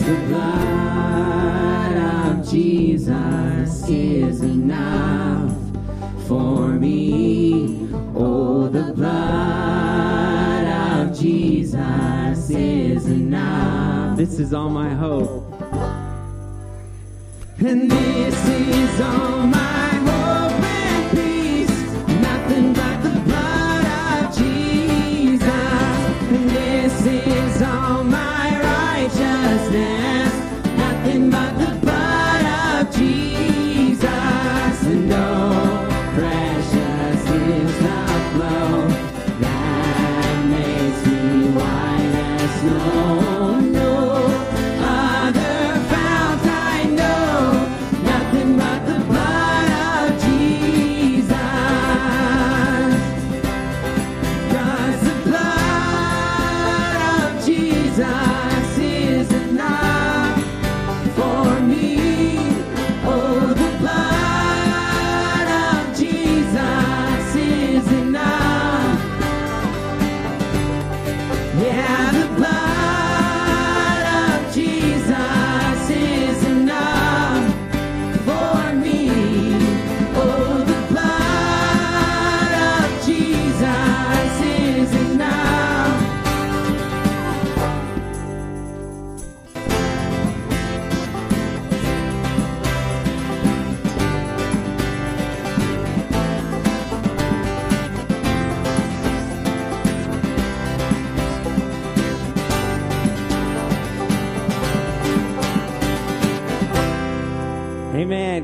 the blood of Jesus is enough for me. Oh, the blood of Jesus is enough. This is all my hope. And this is all my hope and peace. Nothing but the blood of Jesus. And this is all my righteousness.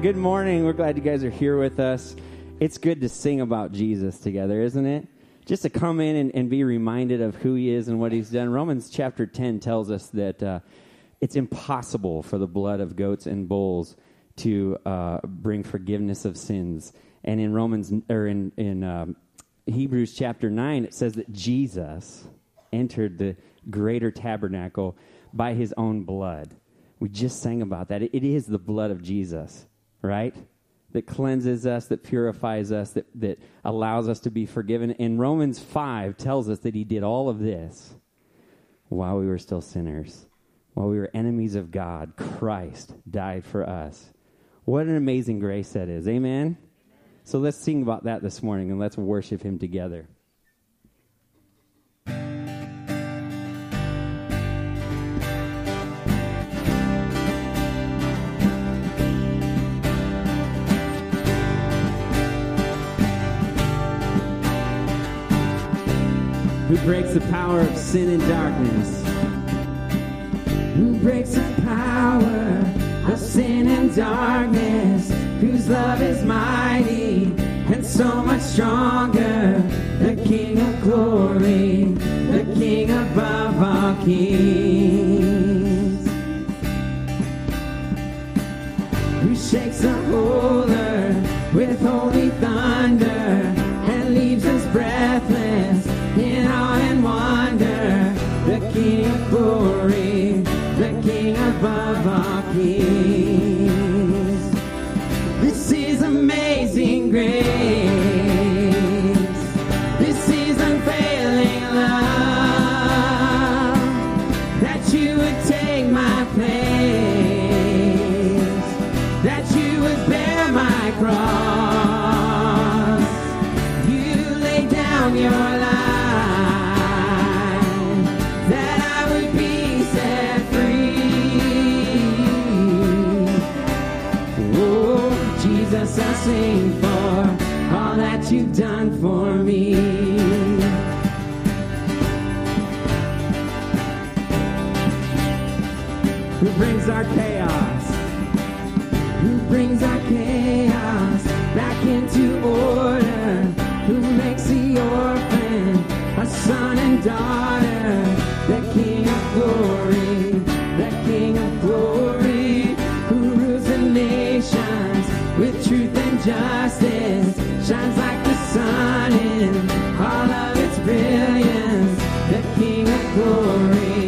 Good morning. We're glad you guys are here with us. It's good to sing about Jesus together, isn't it? Just to come in and, and be reminded of who he is and what he's done. Romans chapter 10 tells us that uh, it's impossible for the blood of goats and bulls to uh, bring forgiveness of sins. And in Romans, or in, in um, Hebrews chapter 9, it says that Jesus entered the greater tabernacle by his own blood. We just sang about that. It is the blood of Jesus, right? That cleanses us, that purifies us, that, that allows us to be forgiven. And Romans 5 tells us that he did all of this while we were still sinners, while we were enemies of God. Christ died for us. What an amazing grace that is. Amen? So let's sing about that this morning and let's worship him together. Who breaks the power of sin and darkness? Who breaks the power of sin and darkness? Whose love is mighty and so much stronger? The King of glory, the King above all kings. Who shakes the whole earth with holy thunder and leaves us breathless in awe and wonder? The King of glory, the King above all kings. This is amazing grace. Sing for all that you've done for me. Who brings our chaos? Who brings our chaos back into order? Who makes the orphan a son and daughter? The King of glory, the King of glory, who rules the nations with truth and justice, shines like the sun in all of its brilliance. The King of glory,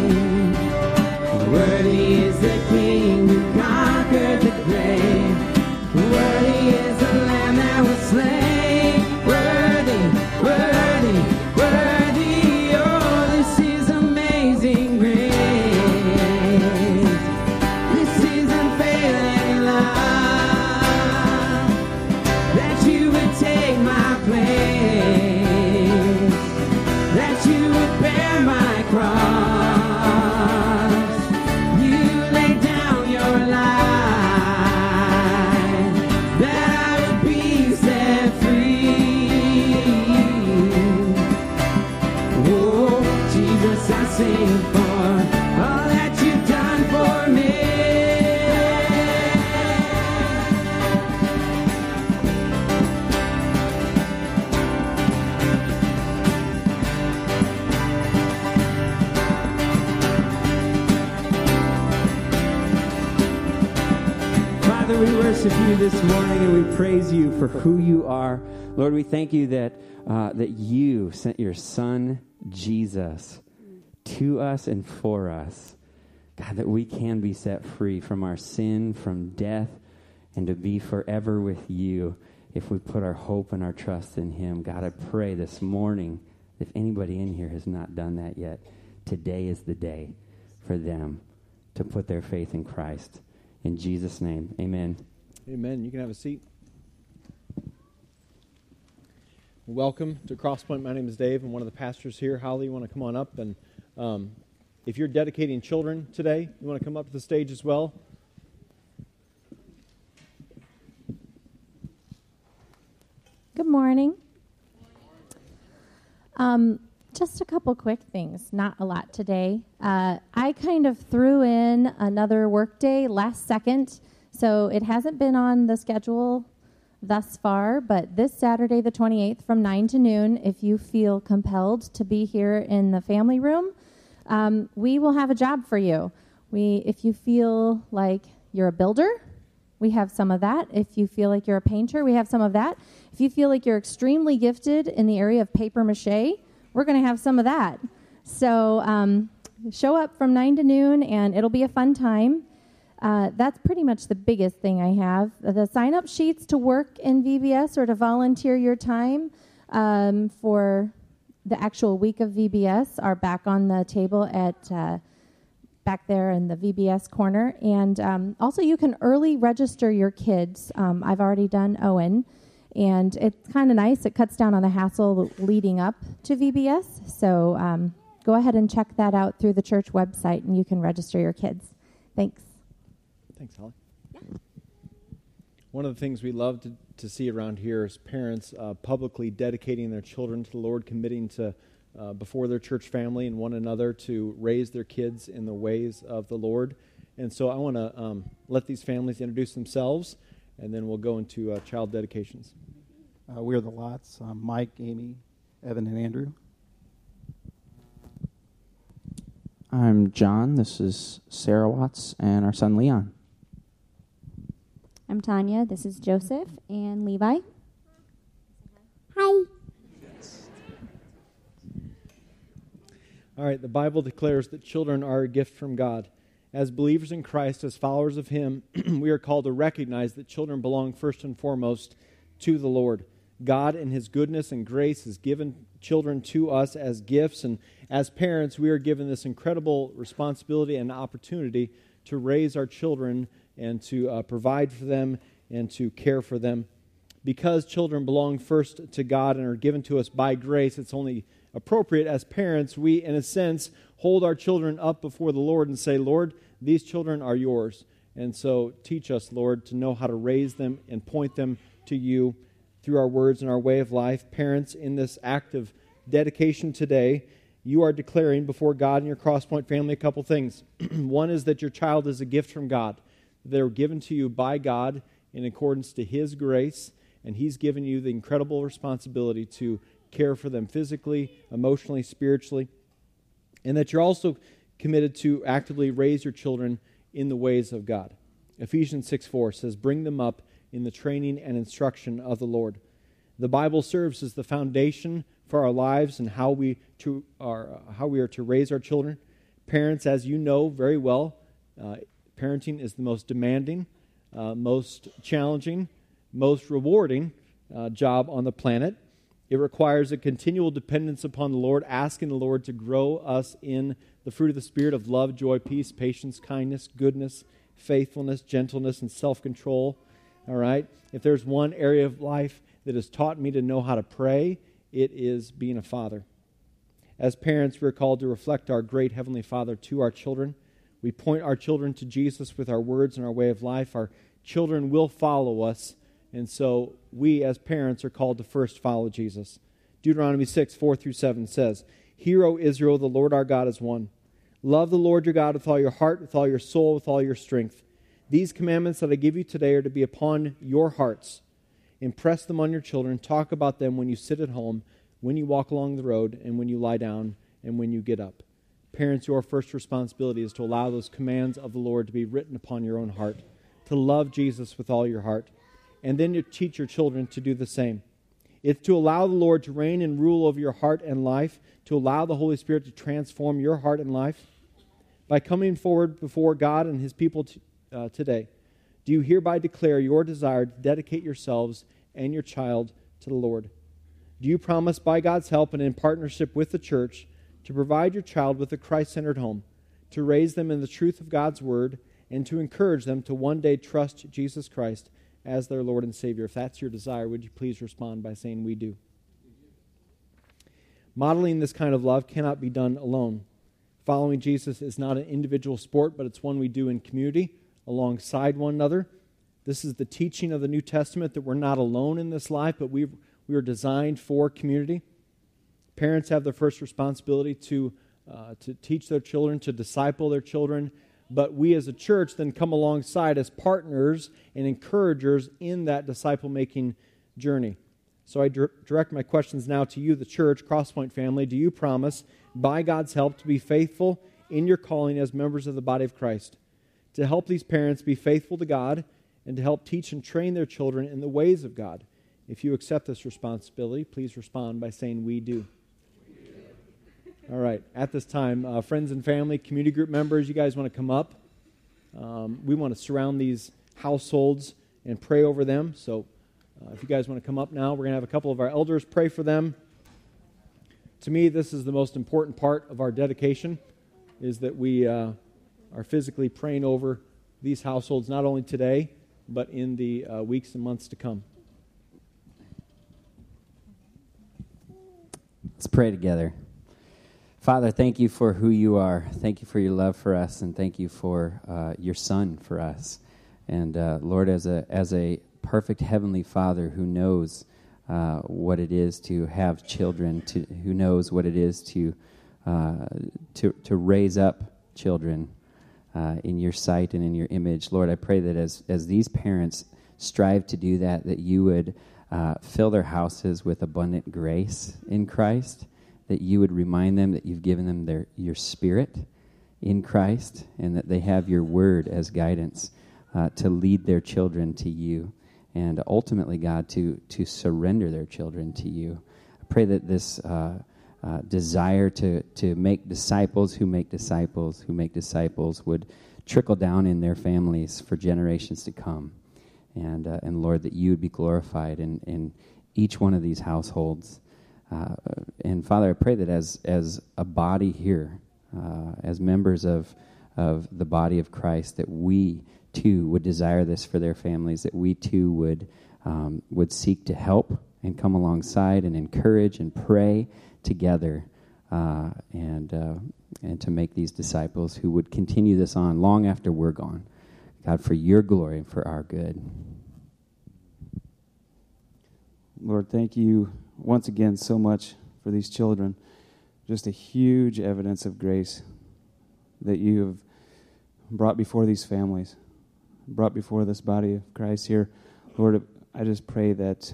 Who you are. Lord, we thank you that, uh, that you sent your son, Jesus, to us and for us. God, that we can be set free from our sin, from death, and to be forever with you if we put our hope and our trust in him. God, I pray this morning, if anybody in here has not done that yet, today is the day for them to put their faith in Christ. In Jesus' name, amen. Amen. You can have a seat. Welcome to Crosspoint. My name is Dave. I'm one of the pastors here. Holly, you want to come on up? And um, if you're dedicating children today, you want to come up to the stage as well? Good morning. Um, just a couple quick things, not a lot today. Uh, I kind of threw in another workday last second, so it hasn't been on the schedule thus far, but this Saturday, the 28th, from 9 to noon, if you feel compelled to be here in the family room, um, we will have a job for you. We, if you feel like you're a builder, we have some of that. If you feel like you're a painter, we have some of that. If you feel like you're extremely gifted in the area of paper mache, we're going to have some of that. So um, show up from 9 to noon, and it'll be a fun time. Uh, that's pretty much the biggest thing I have. The sign up sheets to work in VBS or to volunteer your time um, for the actual week of VBS are back on the table at uh, back there in the VBS corner. And um, also, you can early register your kids. Um, I've already done Owen, and it's kind of nice. It cuts down on the hassle leading up to VBS. So um, go ahead and check that out through the church website, and you can register your kids. Thanks. Thanks, Holly. One of the things we love to, to see around here is parents uh, publicly dedicating their children to the Lord, committing to uh, before their church family and one another to raise their kids in the ways of the Lord. And so I want to um, let these families introduce themselves, and then we'll go into uh, child dedications. Uh, we are the Lots. Um, Mike, Amy, Evan, and Andrew. I'm John. This is Sarah Watts and our son Leon. I'm Tanya. This is Joseph and Levi. Hi. All right, the Bible declares that children are a gift from God. As believers in Christ, as followers of Him, we are called to recognize that children belong first and foremost to the Lord. God, in His goodness and grace, has given children to us as gifts, and as parents, we are given this incredible responsibility and opportunity to raise our children and to uh, provide for them and to care for them. Because children belong first to God and are given to us by grace, it's only appropriate as parents, we, in a sense, hold our children up before the Lord and say, Lord, these children are yours. And so teach us, Lord, to know how to raise them and point them to you through our words and our way of life. Parents, in this act of dedication today, you are declaring before God and your Crosspoint family a couple things. One is that your child is a gift from God. They're given to you by God in accordance to His grace, and He's given you the incredible responsibility to care for them physically, emotionally, spiritually, and that you're also committed to actively raise your children in the ways of God. Ephesians 6 4 says, Bring them up in the training and instruction of the Lord. The Bible serves as the foundation for our lives and how we, to, are, how we are to raise our children. Parents, as you know very well, uh, parenting is the most demanding, uh, most challenging, most rewarding uh, job on the planet. It requires a continual dependence upon the Lord, asking the Lord to grow us in the fruit of the Spirit of love, joy, peace, patience, kindness, goodness, faithfulness, gentleness, and self control. All right? If there's one area of life that has taught me to know how to pray, it is being a father. As parents, we're called to reflect our great Heavenly Father to our children. We point our children to Jesus with our words and our way of life. Our children will follow us, and so we as parents are called to first follow Jesus. Deuteronomy 6, 4 through 7 says, Hear, O Israel, the Lord our God is one. Love the Lord your God with all your heart, with all your soul, with all your strength. These commandments that I give you today are to be upon your hearts. Impress them on your children. Talk about them when you sit at home, when you walk along the road, and when you lie down, and when you get up. Parents, your first responsibility is to allow those commands of the Lord to be written upon your own heart, to love Jesus with all your heart, and then to teach your children to do the same. It's to allow the Lord to reign and rule over your heart and life, to allow the Holy Spirit to transform your heart and life. By coming forward before God and His people t- uh, today, do you hereby declare your desire to dedicate yourselves and your child to the Lord? Do you promise, by God's help and in partnership with the church, to provide your child with a Christ centered home, to raise them in the truth of God's word, and to encourage them to one day trust Jesus Christ as their Lord and Savior? If that's your desire, would you please respond by saying, We do? Modeling this kind of love cannot be done alone. Following Jesus is not an individual sport, but it's one we do in community alongside one another. This is the teaching of the New Testament that we're not alone in this life, but we we are designed for community. Parents have the first responsibility to, uh, to teach their children, to disciple their children, but we as a church then come alongside as partners and encouragers in that disciple making journey. So I direct my questions now to you, the church, Crosspoint family. Do you promise, by God's help, to be faithful in your calling as members of the body of Christ? To help these parents be faithful to God and to help teach and train their children in the ways of God? If you accept this responsibility, please respond by saying, We do. All right. At this time, uh, friends and family, community group members, you guys want to come up? Um, we want to surround these households and pray over them. So uh, if you guys want to come up now, we're going to have a couple of our elders pray for them. To me, this is the most important part of our dedication, is that we uh, are physically praying over these households, not only today, but in the uh, weeks and months to come. Let's pray together. Father, thank you for who you are. Thank you for your love for us, and thank you for uh, your Son for us. And uh, Lord, as a as a perfect heavenly Father who knows uh, what it is to have children, to who knows what it is to uh, to to raise up children uh, in your sight and in your image, Lord, I pray that as as these parents strive to do that, that you would uh, fill their houses with abundant grace in Christ that you would remind them that you've given them their, your spirit in Christ and that they have your word as guidance uh, to lead their children to you and ultimately, God, to, to surrender their children to you. I pray that this uh, uh, desire to, to make disciples who make disciples who make disciples would trickle down in their families for generations to come. And, uh, and Lord, that you would be glorified in, in each one of these households. Uh, and Father, I pray that as, as a body here, uh, as members of, of the body of Christ, that we too would desire this for their families, that we too would, um, would seek to help and come alongside and encourage and pray together uh, and, uh, and to make these disciples who would continue this on long after we're gone. God, for your glory and for our good. Lord, thank you once again so much for these children. just a huge evidence of grace that you have brought before these families, brought before this body of Christ here. Lord, I just pray that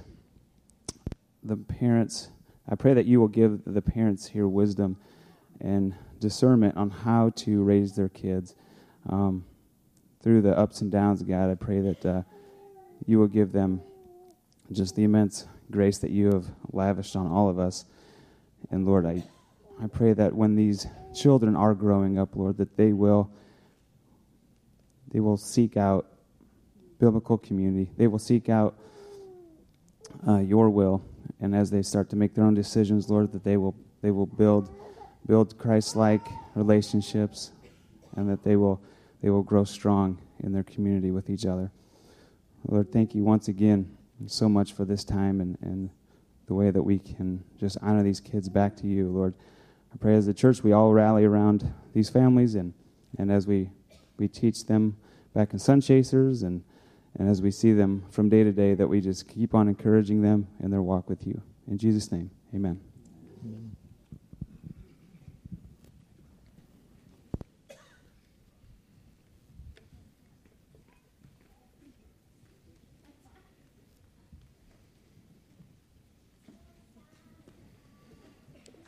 the parents, I pray that you will give the parents here wisdom and discernment on how to raise their kids. Um, through the ups and downs, God, I pray that uh, you will give them just the immense grace that you have lavished on all of us. And Lord, I, I pray that when these children are growing up, Lord, that they will they will seek out biblical community. They will seek out uh, your will, and as they start to make their own decisions, Lord, that they will they will build build Christ-like relationships, and that they will they will grow strong in their community with each other. Lord, thank you once again so much for this time and, and the way that we can just honor these kids back to you, Lord. I pray as a church we all rally around these families and, and as we, we teach them back in Sun Chasers and, and as we see them from day to day, that we just keep on encouraging them in their walk with you. In Jesus' name, amen. amen.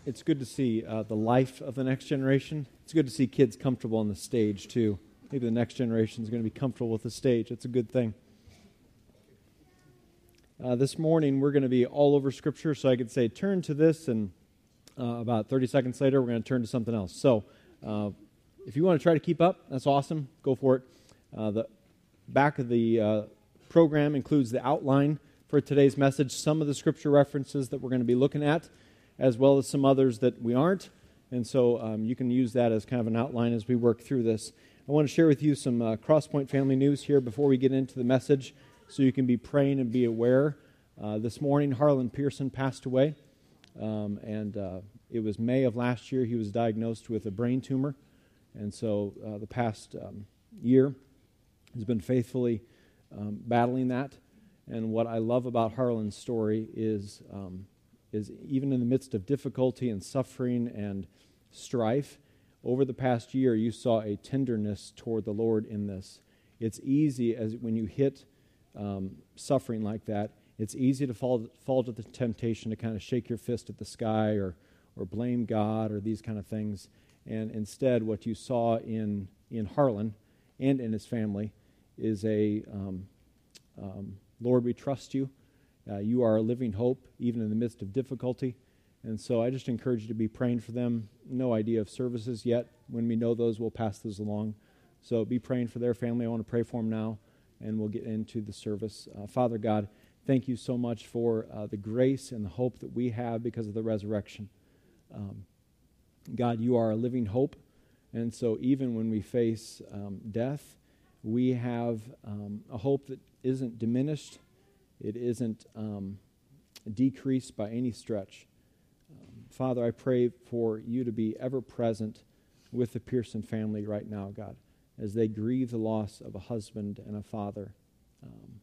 It's good to see uh, the life of the next generation. It's good to see kids comfortable on the stage, too. Maybe the next generation is going to be comfortable with the stage. It's a good thing. Uh, this morning, we're going to be all over Scripture, so I could say, turn to this, and uh, about 30 seconds later, we're going to turn to something else. So, uh, if you want to try to keep up, that's awesome. Go for it. Uh, the back of the uh, program includes the outline for today's message, some of the Scripture references that we're going to be looking at as well as some others that we aren't. And so um, you can use that as kind of an outline as we work through this. I want to share with you some uh, Crosspoint family news here before we get into the message so you can be praying and be aware. Uh, this morning, Harlan Pearson passed away, um, and uh, it was May of last year. He was diagnosed with a brain tumor, and so uh, the past um, year has been faithfully um, battling that. And what I love about Harlan's story is um, is even in the midst of difficulty and suffering and strife, over the past year, you saw a tenderness toward the Lord in this. It's easy as when you hit um, suffering like that, it's easy to fall, fall to the temptation to kind of shake your fist at the sky or, or blame God or these kind of things. And instead, what you saw in, in Harlan and in his family is a um, um, Lord, we trust you. Uh, you are a living hope, even in the midst of difficulty. And so I just encourage you to be praying for them. No idea of services yet. When we know those, we'll pass those along. So be praying for their family. I want to pray for them now, and we'll get into the service. Uh, Father God, thank you so much for uh, the grace and the hope that we have because of the resurrection. Um, God, you are a living hope. And so even when we face um, death, we have um, a hope that isn't diminished it isn't um, decreased by any stretch. Um, Father, I pray for you to be ever present with the Pearson family right now, God, as they grieve the loss of a husband and a father. Um,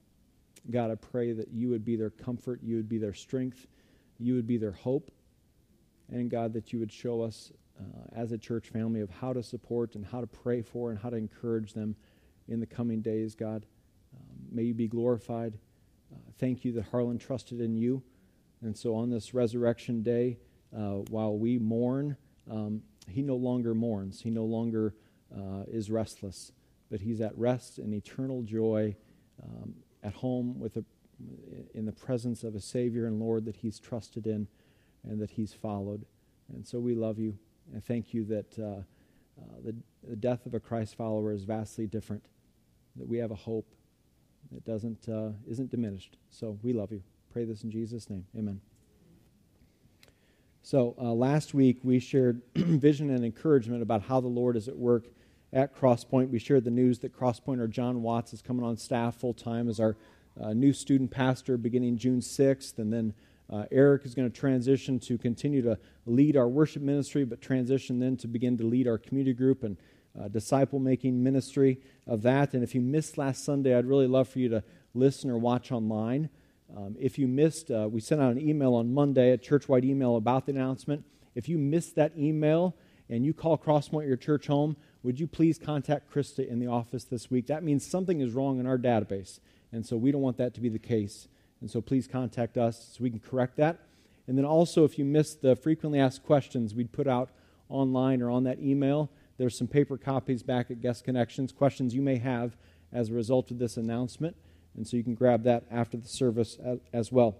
God, I pray that you would be their comfort, you would be their strength, you would be their hope, and God, that you would show us uh, as a church family of how to support and how to pray for and how to encourage them in the coming days, God. Um, may you be glorified. Uh, thank you that Harlan trusted in you. And so on this resurrection day, uh, while we mourn, um, he no longer mourns. He no longer uh, is restless, but he's at rest in eternal joy um, at home with a, in the presence of a Savior and Lord that he's trusted in and that he's followed. And so we love you and thank you that uh, uh, the, the death of a Christ follower is vastly different, that we have a hope it doesn't uh, isn't diminished. So we love you. Pray this in Jesus' name. Amen. So uh, last week we shared vision and encouragement about how the Lord is at work at Crosspoint. We shared the news that Crosspointer John Watts is coming on staff full time as our uh, new student pastor beginning June 6th, and then uh, Eric is going to transition to continue to lead our worship ministry, but transition then to begin to lead our community group and uh, disciple making ministry of that. And if you missed last Sunday, I'd really love for you to listen or watch online. Um, if you missed, uh, we sent out an email on Monday, a church-wide email about the announcement. If you missed that email and you call Crosspoint your church home, would you please contact Krista in the office this week? That means something is wrong in our database, and so we don't want that to be the case. And so please contact us so we can correct that. And then also, if you missed the frequently asked questions we'd put out online or on that email, there's some paper copies back at Guest Connections, questions you may have as a result of this announcement. And so you can grab that after the service as, well.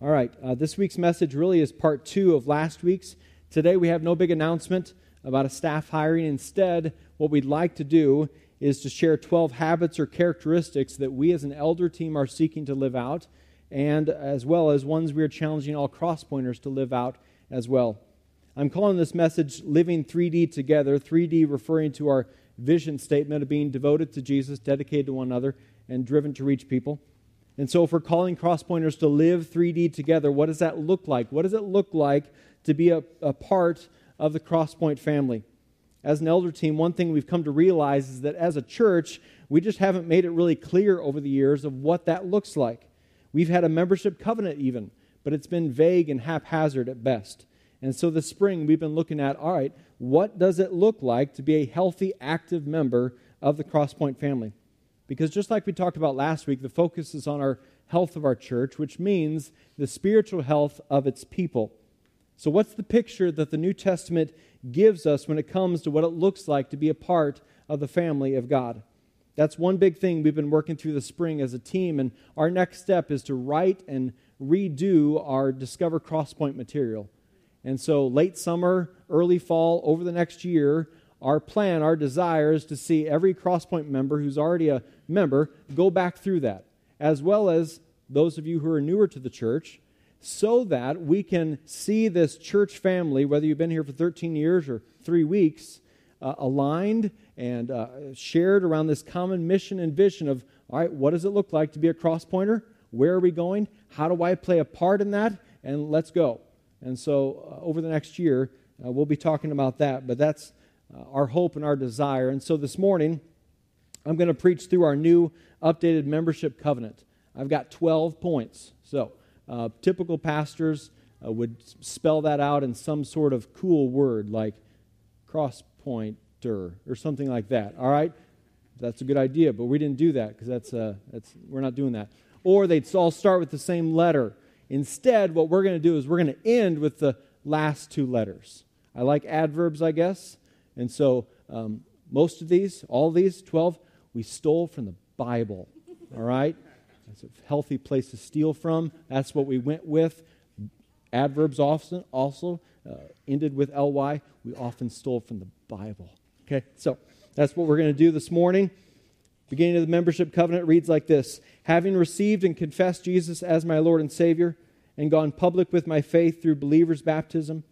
All right, uh, this week's message really is part two of last week's. Today we have no big announcement about a staff hiring. Instead, what we'd like to do is to share 12 habits or characteristics that we as an elder team are seeking to live out, and as well as ones we are challenging all cross pointers to live out as well. I'm calling this message Living 3D Together, 3D referring to our vision statement of being devoted to Jesus, dedicated to one another, and driven to reach people. And so, if we're calling crosspointers to live 3D together, what does that look like? What does it look like to be a, a part of the Crosspoint family? As an elder team, one thing we've come to realize is that as a church, we just haven't made it really clear over the years of what that looks like. We've had a membership covenant, even, but it's been vague and haphazard at best. And so this spring, we've been looking at all right, what does it look like to be a healthy, active member of the Crosspoint family? Because just like we talked about last week, the focus is on our health of our church, which means the spiritual health of its people. So, what's the picture that the New Testament gives us when it comes to what it looks like to be a part of the family of God? That's one big thing we've been working through the spring as a team, and our next step is to write and redo our Discover Crosspoint material. And so, late summer, early fall, over the next year, our plan, our desire is to see every Crosspoint member who's already a member go back through that, as well as those of you who are newer to the church, so that we can see this church family, whether you've been here for 13 years or three weeks, uh, aligned and uh, shared around this common mission and vision of all right, what does it look like to be a crosspointer? Where are we going? How do I play a part in that? And let's go. And so, uh, over the next year, uh, we'll be talking about that. But that's uh, our hope and our desire. And so, this morning, I'm going to preach through our new updated membership covenant. I've got 12 points. So, uh, typical pastors uh, would spell that out in some sort of cool word like cross pointer or something like that. All right? That's a good idea, but we didn't do that because that's, uh, that's, we're not doing that. Or they'd all start with the same letter. Instead, what we're going to do is we're going to end with the last two letters. I like adverbs, I guess. And so um, most of these, all these, 12, we stole from the Bible. All right? It's a healthy place to steal from. That's what we went with. Adverbs often also uh, ended with ly. We often stole from the Bible. Okay, so that's what we're going to do this morning. Beginning of the membership covenant reads like this Having received and confessed Jesus as my Lord and Savior, and gone public with my faith through believers' baptism,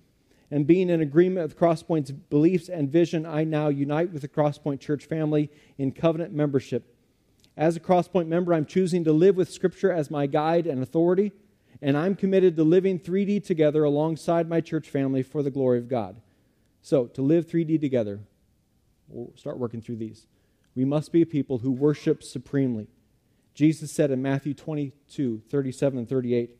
and being in agreement with Crosspoint's beliefs and vision, I now unite with the Crosspoint Church family in covenant membership. As a Crosspoint member, I'm choosing to live with Scripture as my guide and authority, and I'm committed to living 3D together alongside my church family for the glory of God. So, to live 3D together, we'll start working through these. We must be a people who worship supremely. Jesus said in Matthew 22, 37 and 38,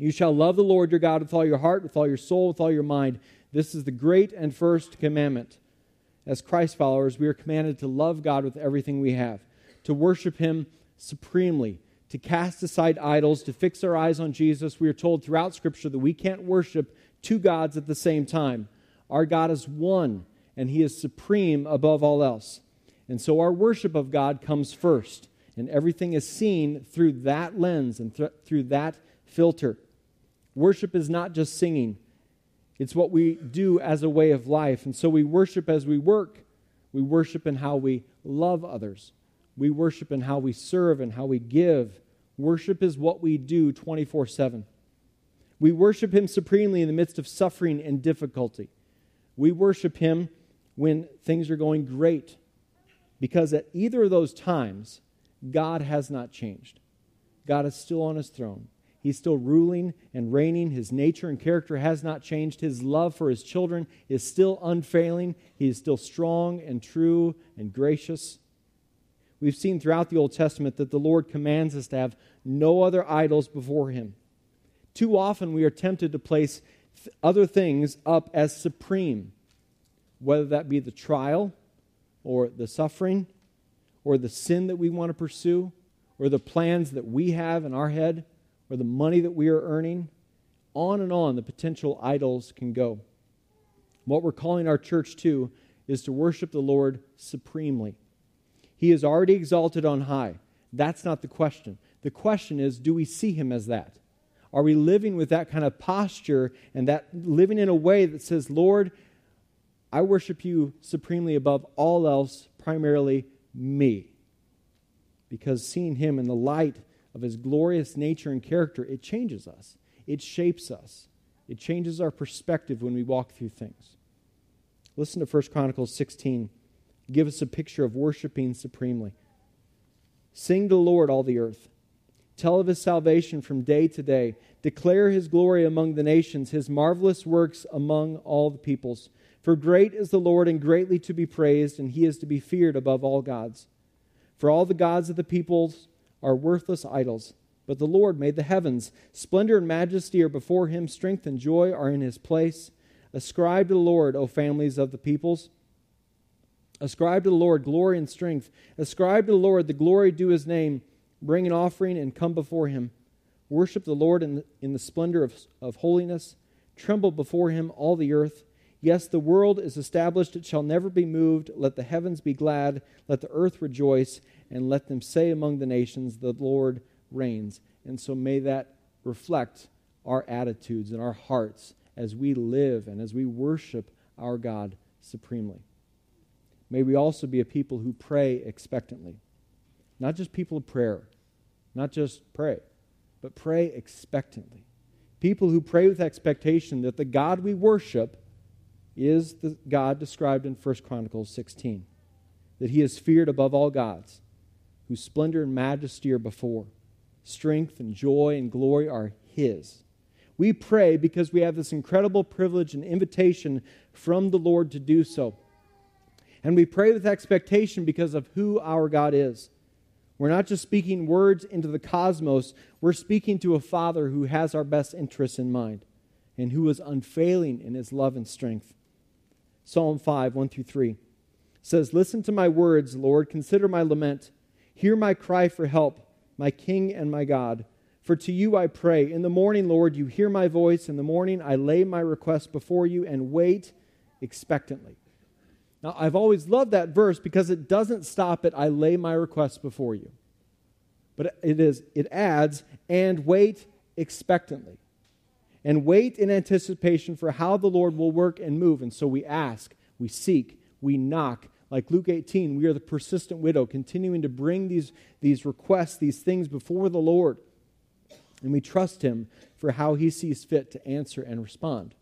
You shall love the Lord your God with all your heart, with all your soul, with all your mind. This is the great and first commandment. As Christ followers, we are commanded to love God with everything we have, to worship Him supremely, to cast aside idols, to fix our eyes on Jesus. We are told throughout Scripture that we can't worship two gods at the same time. Our God is one, and He is supreme above all else. And so our worship of God comes first, and everything is seen through that lens and th- through that filter. Worship is not just singing, it's what we do as a way of life. And so we worship as we work, we worship in how we love others, we worship in how we serve and how we give. Worship is what we do 24 7. We worship Him supremely in the midst of suffering and difficulty. We worship Him when things are going great because at either of those times, God has not changed. God is still on his throne. He's still ruling and reigning. His nature and character has not changed. His love for his children is still unfailing. He is still strong and true and gracious. We've seen throughout the Old Testament that the Lord commands us to have no other idols before Him. Too often we are tempted to place th- other things up as supreme, whether that be the trial or the suffering or the sin that we want to pursue or the plans that we have in our head or the money that we are earning. On and on, the potential idols can go. What we're calling our church to is to worship the Lord supremely. He is already exalted on high. That's not the question. The question is do we see him as that? Are we living with that kind of posture and that living in a way that says, Lord, I worship you supremely above all else, primarily me? Because seeing him in the light of his glorious nature and character, it changes us, it shapes us, it changes our perspective when we walk through things. Listen to 1 Chronicles 16. Give us a picture of worshiping supremely. Sing to the Lord, all the earth. Tell of his salvation from day to day. Declare his glory among the nations, his marvelous works among all the peoples. For great is the Lord and greatly to be praised, and he is to be feared above all gods. For all the gods of the peoples are worthless idols, but the Lord made the heavens. Splendor and majesty are before him, strength and joy are in his place. Ascribe to the Lord, O families of the peoples. Ascribe to the Lord glory and strength. Ascribe to the Lord the glory due his name. Bring an offering and come before him. Worship the Lord in the, in the splendor of, of holiness. Tremble before him, all the earth. Yes, the world is established, it shall never be moved. Let the heavens be glad, let the earth rejoice, and let them say among the nations, The Lord reigns. And so may that reflect our attitudes and our hearts as we live and as we worship our God supremely. May we also be a people who pray expectantly. Not just people of prayer, not just pray, but pray expectantly. People who pray with expectation that the God we worship is the God described in 1 Chronicles 16, that he is feared above all gods, whose splendor and majesty are before, strength and joy and glory are his. We pray because we have this incredible privilege and invitation from the Lord to do so. And we pray with expectation because of who our God is. We're not just speaking words into the cosmos, we're speaking to a Father who has our best interests in mind and who is unfailing in his love and strength. Psalm 5, 1 through 3 says, Listen to my words, Lord, consider my lament, hear my cry for help, my King and my God. For to you I pray. In the morning, Lord, you hear my voice. In the morning, I lay my request before you and wait expectantly. Now, I've always loved that verse because it doesn't stop at I lay my request before you. But it is it adds and wait expectantly. And wait in anticipation for how the Lord will work and move. And so we ask, we seek, we knock. Like Luke 18, we are the persistent widow, continuing to bring these, these requests, these things before the Lord. And we trust Him for how He sees fit to answer and respond.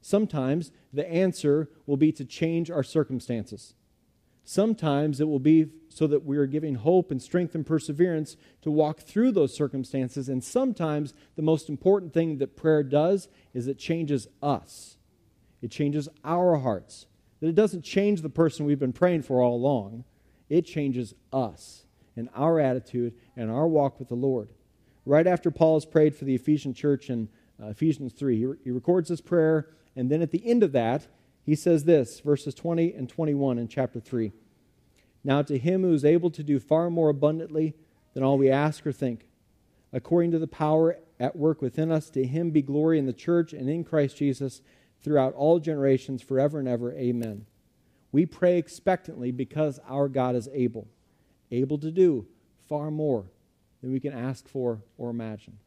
Sometimes the answer will be to change our circumstances. Sometimes it will be so that we are giving hope and strength and perseverance to walk through those circumstances. And sometimes the most important thing that prayer does is it changes us, it changes our hearts. That it doesn't change the person we've been praying for all along, it changes us and our attitude and our walk with the Lord. Right after Paul has prayed for the Ephesian church in uh, Ephesians 3, he, re- he records this prayer and then at the end of that, he says this, verses 20 and 21 in chapter 3. Now to him who is able to do far more abundantly than all we ask or think, according to the power at work within us, to him be glory in the church and in Christ Jesus throughout all generations, forever and ever. Amen. We pray expectantly because our God is able, able to do far more than we can ask for or imagine.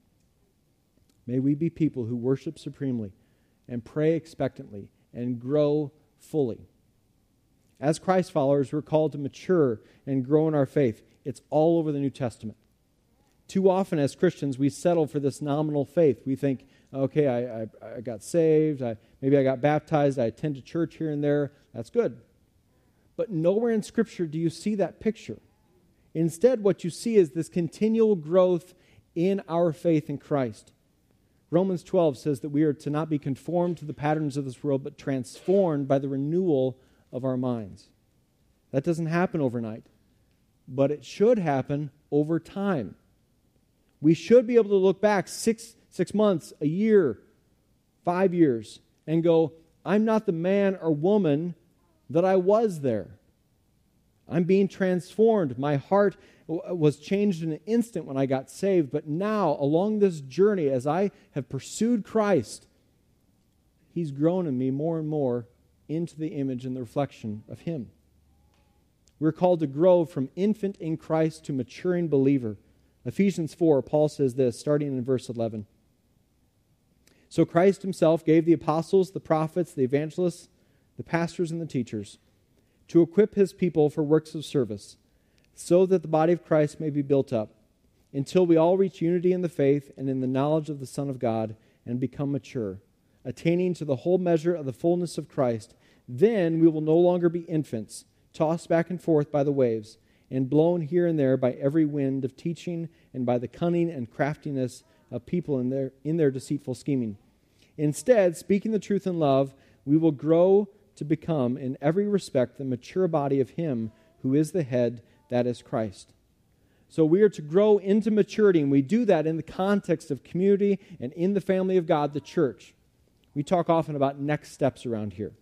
May we be people who worship supremely and pray expectantly and grow fully. As Christ followers, we're called to mature and grow in our faith. It's all over the New Testament. Too often, as Christians, we settle for this nominal faith. We think, okay, I, I, I got saved, I, maybe I got baptized, I attend a church here and there. That's good. But nowhere in Scripture do you see that picture. Instead, what you see is this continual growth in our faith in Christ. Romans 12 says that we are to not be conformed to the patterns of this world, but transformed by the renewal of our minds. That doesn't happen overnight. but it should happen over time. We should be able to look back six, six months, a year, five years, and go, I'm not the man or woman that I was there. I'm being transformed. My heart was changed in an instant when I got saved, but now, along this journey, as I have pursued Christ, He's grown in me more and more into the image and the reflection of Him. We're called to grow from infant in Christ to maturing believer. Ephesians 4, Paul says this, starting in verse 11. So Christ himself gave the apostles, the prophets, the evangelists, the pastors, and the teachers to equip his people for works of service, so that the body of Christ may be built up, until we all reach unity in the faith and in the knowledge of the Son of God and become mature, attaining to the whole measure of the fullness of Christ. Then we will no longer be infants, tossed back and forth by the waves, and blown here and there by every wind of teaching and by the cunning and craftiness of people in their, in their deceitful scheming. Instead, speaking the truth in love, we will grow to become, in every respect, the mature body of Him who is the head, that is Christ. So we are to grow into maturity, and we do that in the context of community and in the family of God, the church. We talk often about next steps around here.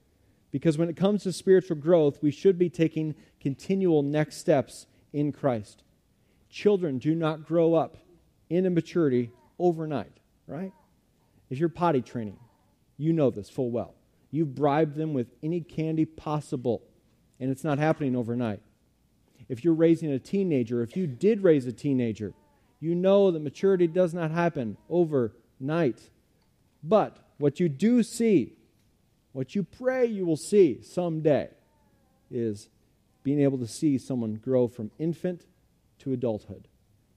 Because when it comes to spiritual growth, we should be taking continual next steps in Christ. Children do not grow up in maturity overnight, right? If you're potty training, you know this full well. You bribe them with any candy possible, and it's not happening overnight. If you're raising a teenager, if you did raise a teenager, you know that maturity does not happen overnight. But what you do see, what you pray you will see someday, is being able to see someone grow from infant to adulthood,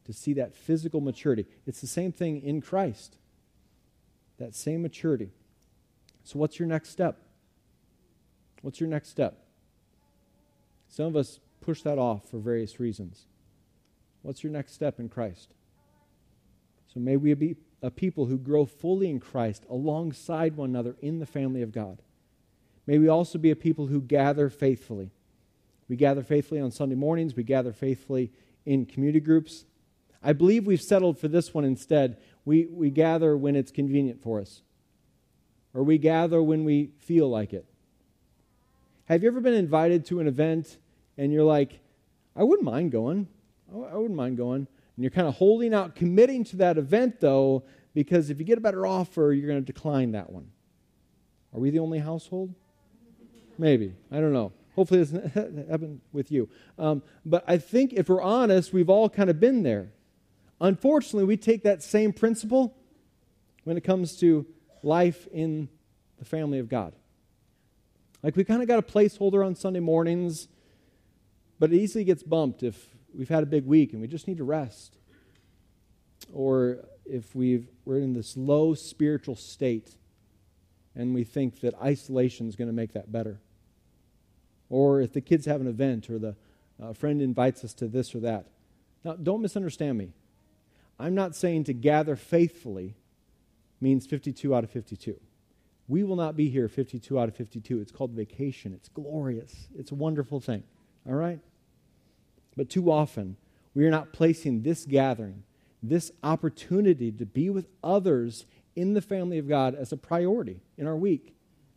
to see that physical maturity. It's the same thing in Christ, that same maturity. So, what's your next step? What's your next step? Some of us push that off for various reasons. What's your next step in Christ? So, may we be a people who grow fully in Christ alongside one another in the family of God. May we also be a people who gather faithfully. We gather faithfully on Sunday mornings, we gather faithfully in community groups. I believe we've settled for this one instead. We, we gather when it's convenient for us or we gather when we feel like it. Have you ever been invited to an event and you're like, I wouldn't mind going. I wouldn't mind going. And you're kind of holding out, committing to that event, though, because if you get a better offer, you're going to decline that one. Are we the only household? Maybe. I don't know. Hopefully, it doesn't happen with you. Um, but I think if we're honest, we've all kind of been there. Unfortunately, we take that same principle when it comes to life in the family of God. Like we kind of got a placeholder on Sunday mornings, but it easily gets bumped if we've had a big week and we just need to rest. Or if we've, we're in this low spiritual state and we think that isolation is going to make that better. Or if the kids have an event or the uh, friend invites us to this or that. Now, don't misunderstand me. I'm not saying to gather faithfully means 52 out of 52. We will not be here 52 out of 52. It's called vacation. It's glorious. It's a wonderful thing. All right? But too often, we are not placing this gathering, this opportunity to be with others in the family of God as a priority in our week.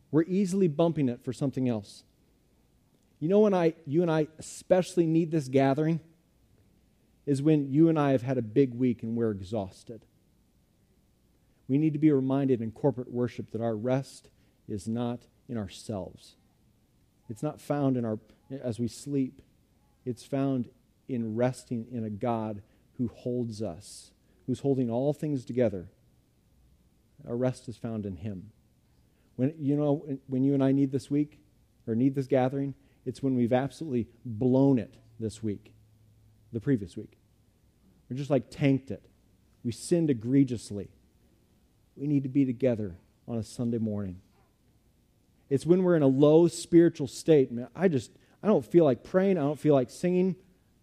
We're easily bumping it for something else. You know when I you and I especially need this gathering is when you and I have had a big week and we're exhausted. We need to be reminded in corporate worship that our rest is not in ourselves. It's not found in our as we sleep. It's found in resting in a God who holds us, who's holding all things together. Our rest is found in him. When you know when you and I need this week or need this gathering, it's when we've absolutely blown it this week, the previous week. We're just like tanked it. We sinned egregiously we need to be together on a Sunday morning. It's when we're in a low spiritual state. Man, I just, I don't feel like praying. I don't feel like singing.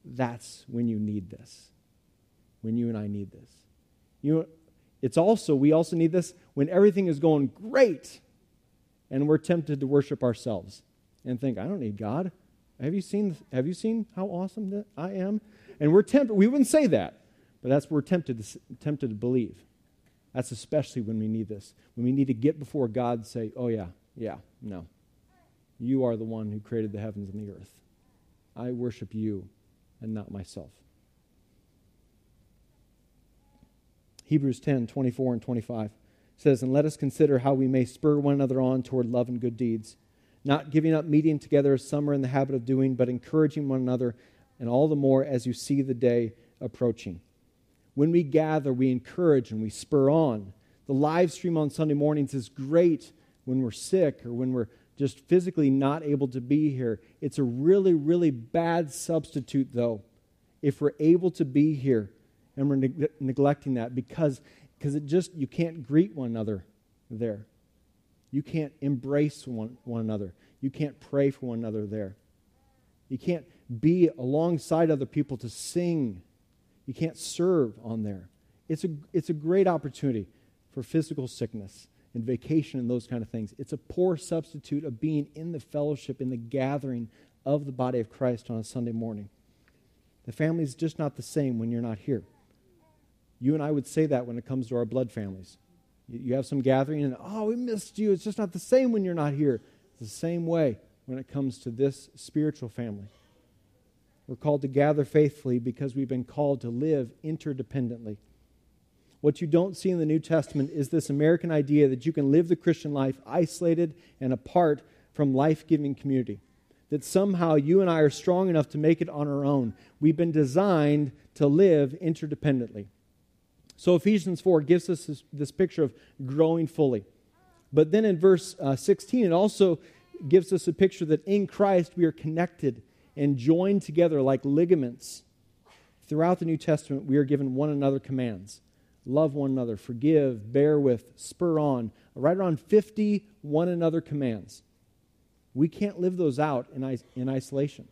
That's when you need this. When you and I need this. You, know, it's also, we also need this when everything is going great and we're tempted to worship ourselves and think, I don't need God. Have you seen, have you seen how awesome that I am? And we're tempted, we wouldn't say that, but that's we're tempted to, tempted to believe. That's especially when we need this. When we need to get before God and say, oh, yeah, yeah, no. You are the one who created the heavens and the earth. I worship you and not myself. Hebrews 10 24 and 25 says, And let us consider how we may spur one another on toward love and good deeds, not giving up meeting together as some are in the habit of doing, but encouraging one another, and all the more as you see the day approaching. When we gather, we encourage and we spur on. The live stream on Sunday mornings is great when we're sick or when we're just physically not able to be here. It's a really, really bad substitute, though, if we're able to be here and we're neg- neglecting that because because it just you can't greet one another there you can't embrace one, one another. You can't pray for one another there. You can't be alongside other people to sing. You can't serve on there. It's a, it's a great opportunity for physical sickness and vacation and those kind of things. It's a poor substitute of being in the fellowship in the gathering of the body of christ on a sunday morning. The family is just not the same when you're not here. You and I would say that when it comes to our blood families. You have some gathering and, oh, we missed you. It's just not the same when you're not here. It's the same way when it comes to this spiritual family. We're called to gather faithfully because we've been called to live interdependently. What you don't see in the New Testament is this American idea that you can live the Christian life isolated and apart from life giving community. That somehow you and I are strong enough to make it on our own. We've been designed to live interdependently. So Ephesians 4 gives us this, this picture of growing fully. But then in verse uh, 16, it also gives us a picture that in Christ we are connected and joined together like ligaments. Throughout the New Testament, we are given one another commands love one another, forgive, bear with, spur on. Right around 50 one another commands. We can't live those out in, in isolation.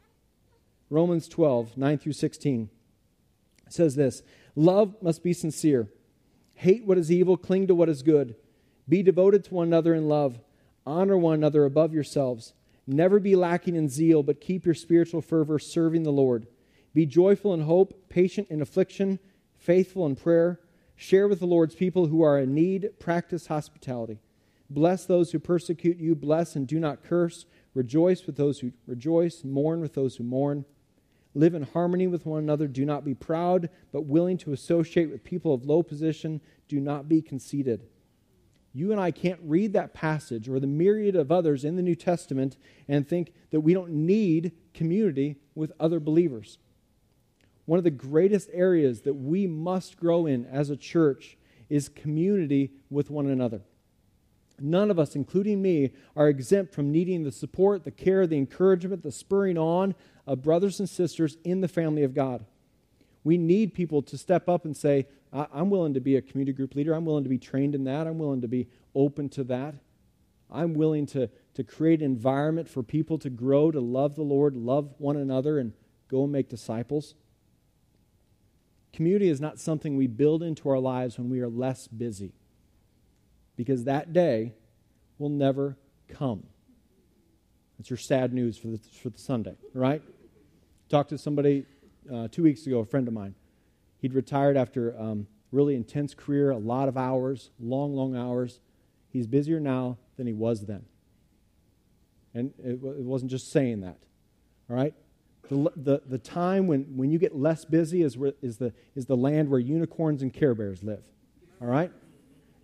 Romans 12, 9 through 16 says this Love must be sincere. Hate what is evil, cling to what is good. Be devoted to one another in love. Honor one another above yourselves. Never be lacking in zeal, but keep your spiritual fervor serving the Lord. Be joyful in hope, patient in affliction, faithful in prayer. Share with the Lord's people who are in need. Practice hospitality. Bless those who persecute you. Bless and do not curse. Rejoice with those who rejoice. Mourn with those who mourn. Live in harmony with one another. Do not be proud, but willing to associate with people of low position. Do not be conceited. You and I can't read that passage or the myriad of others in the New Testament and think that we don't need community with other believers. One of the greatest areas that we must grow in as a church is community with one another. None of us, including me, are exempt from needing the support, the care, the encouragement, the spurring on of brothers and sisters in the family of God. We need people to step up and say, I'm willing to be a community group leader. I'm willing to be trained in that. I'm willing to be open to that. I'm willing to, to create an environment for people to grow, to love the Lord, love one another, and go and make disciples. Community is not something we build into our lives when we are less busy, because that day will never come. That's your sad news for the, for the Sunday, right? Talked to somebody uh, two weeks ago, a friend of mine. He'd retired after um, really intense career, a lot of hours, long, long hours. He's busier now than he was then. And it, it wasn't just saying that, all right? The, the, the time when, when you get less busy is, where, is, the, is the land where unicorns and care bears live, all right?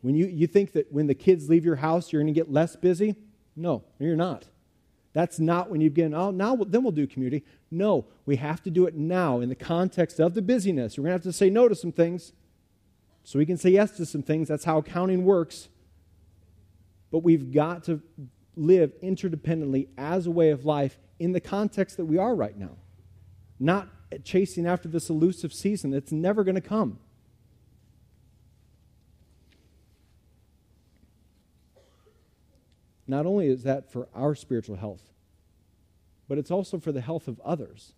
When you, you think that when the kids leave your house, you're going to get less busy, no, you're not. That's not when you begin, oh, now then we'll do community. No, we have to do it now in the context of the busyness. We're going to have to say no to some things so we can say yes to some things. That's how accounting works. But we've got to live interdependently as a way of life in the context that we are right now, not chasing after this elusive season that's never going to come. Not only is that for our spiritual health, but it's also for the health of others.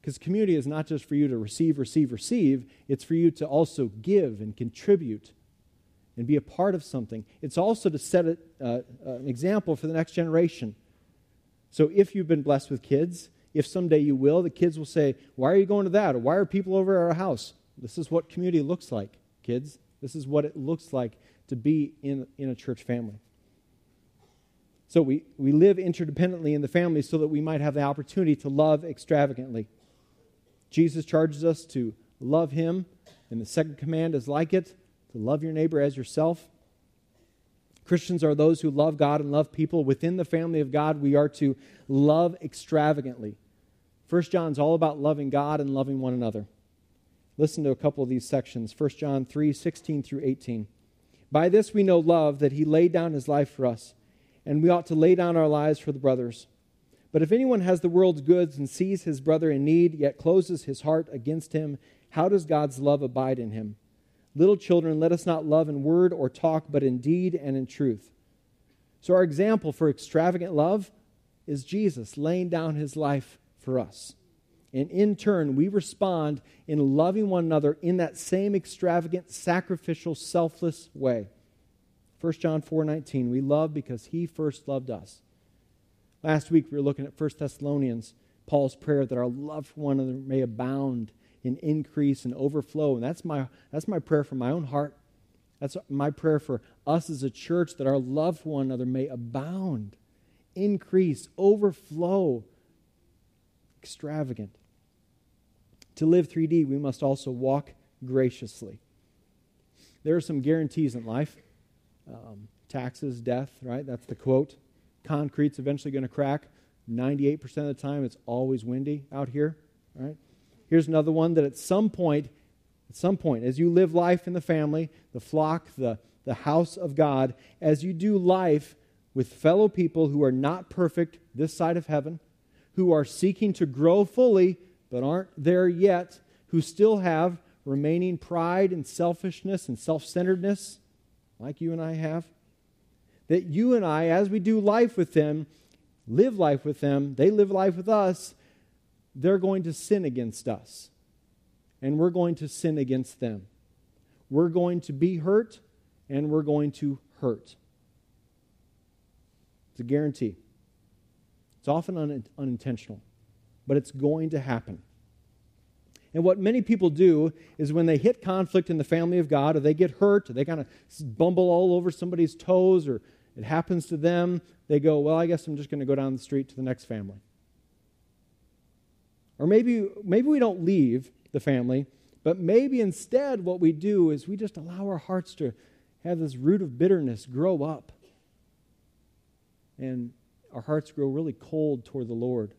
Because community is not just for you to receive, receive, receive, it's for you to also give and contribute and be a part of something. It's also to set a, uh, an example for the next generation. So if you've been blessed with kids, If someday you will, the kids will say, Why are you going to that? Or why are people over at our house? This is what community looks like, kids. This is what it looks like to be in, in a church family. So we, we live interdependently in the family so that we might have the opportunity to love extravagantly. Jesus charges us to love him, and the second command is like it to love your neighbor as yourself. Christians are those who love God and love people. Within the family of God, we are to love extravagantly. First is all about loving God and loving one another. Listen to a couple of these sections. 1 John 3 16 through 18. By this we know love, that he laid down his life for us, and we ought to lay down our lives for the brothers. But if anyone has the world's goods and sees his brother in need, yet closes his heart against him, how does God's love abide in him? Little children, let us not love in word or talk, but in deed and in truth. So, our example for extravagant love is Jesus laying down his life for us. And in turn, we respond in loving one another in that same extravagant, sacrificial, selfless way. 1 John 4:19, we love because he first loved us. Last week we were looking at 1 Thessalonians, Paul's prayer that our love for one another may abound in increase and overflow. And that's my that's my prayer for my own heart. That's my prayer for us as a church that our love for one another may abound, increase, overflow, extravagant. To live 3D, we must also walk graciously. There are some guarantees in life um, taxes, death, right? That's the quote. Concrete's eventually going to crack. 98% of the time, it's always windy out here, right? Here's another one that at some point, at some point, as you live life in the family, the flock, the, the house of God, as you do life with fellow people who are not perfect this side of heaven, who are seeking to grow fully but aren't there yet, who still have remaining pride and selfishness and self centeredness, like you and I have, that you and I, as we do life with them, live life with them, they live life with us, they're going to sin against us. And we're going to sin against them. We're going to be hurt, and we're going to hurt. It's a guarantee. It's often un- unintentional but it's going to happen. And what many people do is when they hit conflict in the family of God, or they get hurt, or they kind of bumble all over somebody's toes, or it happens to them, they go, Well, I guess I'm just going to go down the street to the next family. Or maybe, maybe we don't leave the family, but maybe instead what we do is we just allow our hearts to have this root of bitterness grow up. And our hearts grow really cold toward the Lord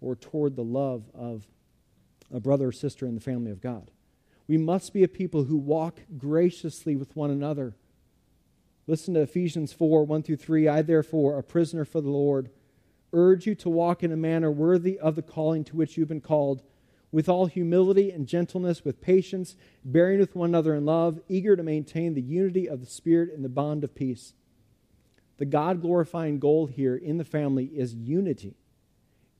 or toward the love of a brother or sister in the family of God. We must be a people who walk graciously with one another. Listen to Ephesians 4 1 through 3. I, therefore, a prisoner for the Lord, urge you to walk in a manner worthy of the calling to which you've been called, with all humility and gentleness, with patience, bearing with one another in love, eager to maintain the unity of the Spirit in the bond of peace. The God glorifying goal here in the family is unity.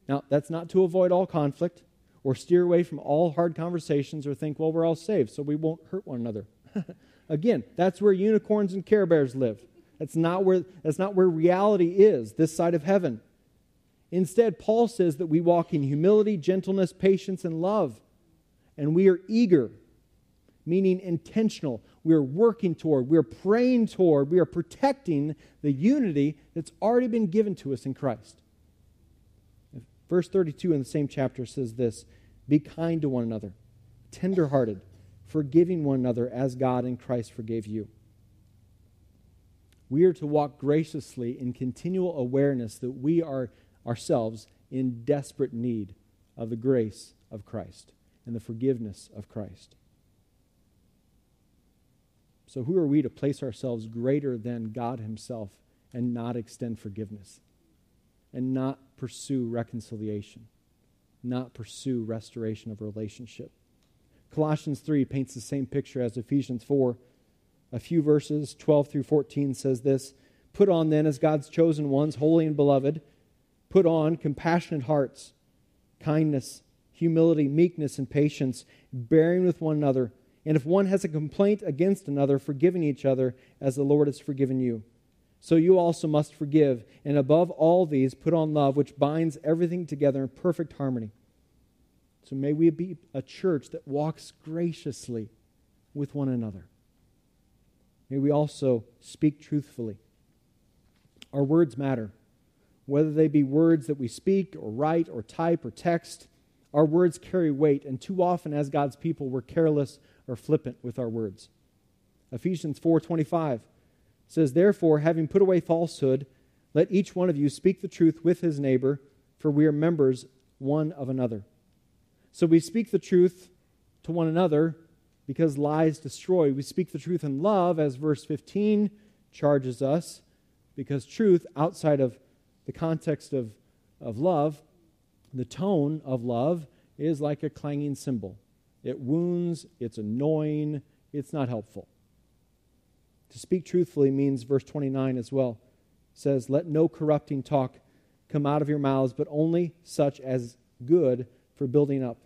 Now, that's not to avoid all conflict or steer away from all hard conversations or think, well, we're all saved, so we won't hurt one another. Again, that's where unicorns and care bears live. That's not where, that's not where reality is, this side of heaven. Instead, Paul says that we walk in humility, gentleness, patience, and love. And we are eager, meaning intentional. We are working toward, we are praying toward, we are protecting the unity that's already been given to us in Christ. Verse 32 in the same chapter says this Be kind to one another, tenderhearted, forgiving one another as God in Christ forgave you. We are to walk graciously in continual awareness that we are ourselves in desperate need of the grace of Christ and the forgiveness of Christ. So, who are we to place ourselves greater than God Himself and not extend forgiveness and not pursue reconciliation, not pursue restoration of relationship. Colossians 3 paints the same picture as Ephesians 4. A few verses, 12 through 14, says this Put on then, as God's chosen ones, holy and beloved, put on compassionate hearts, kindness, humility, meekness, and patience, bearing with one another. And if one has a complaint against another, forgiving each other as the Lord has forgiven you. So you also must forgive, and above all these, put on love, which binds everything together in perfect harmony. So may we be a church that walks graciously with one another. May we also speak truthfully. Our words matter. Whether they be words that we speak or write or type or text, our words carry weight, and too often as God's people we're careless or flippant with our words. Ephesians 4:25 says, Therefore, having put away falsehood, let each one of you speak the truth with his neighbor, for we are members one of another. So we speak the truth to one another because lies destroy. We speak the truth in love, as verse 15 charges us, because truth outside of the context of, of love, the tone of love, is like a clanging cymbal. It wounds, it's annoying, it's not helpful. To speak truthfully means, verse 29 as well, says, Let no corrupting talk come out of your mouths, but only such as good for building up,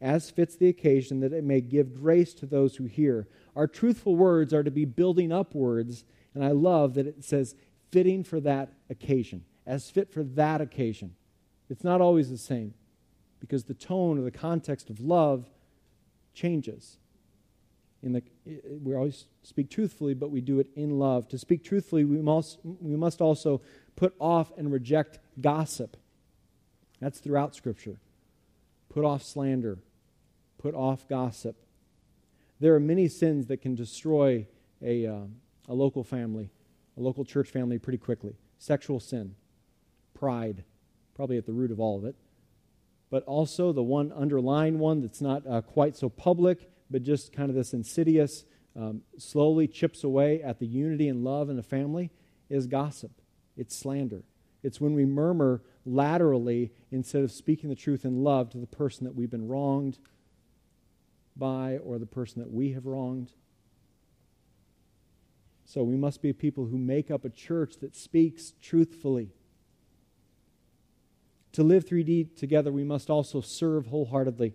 as fits the occasion, that it may give grace to those who hear. Our truthful words are to be building up words, and I love that it says fitting for that occasion, as fit for that occasion. It's not always the same, because the tone or the context of love changes in the we always speak truthfully but we do it in love. To speak truthfully we must we must also put off and reject gossip. That's throughout scripture. Put off slander. Put off gossip. There are many sins that can destroy a, uh, a local family a local church family pretty quickly. Sexual sin pride probably at the root of all of it. But also the one underlying one that's not uh, quite so public but just kind of this insidious, um, slowly chips away at the unity and love in the family is gossip. It's slander. It's when we murmur laterally instead of speaking the truth in love to the person that we've been wronged by or the person that we have wronged. So we must be people who make up a church that speaks truthfully. To live 3D together, we must also serve wholeheartedly.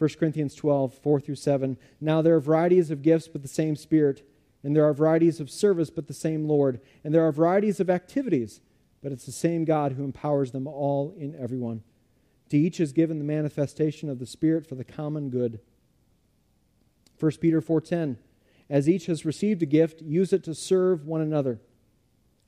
1 Corinthians 12, 4 through 7. Now there are varieties of gifts, but the same Spirit. And there are varieties of service, but the same Lord. And there are varieties of activities, but it's the same God who empowers them all in everyone. To each is given the manifestation of the Spirit for the common good. 1 Peter 4:10 As each has received a gift, use it to serve one another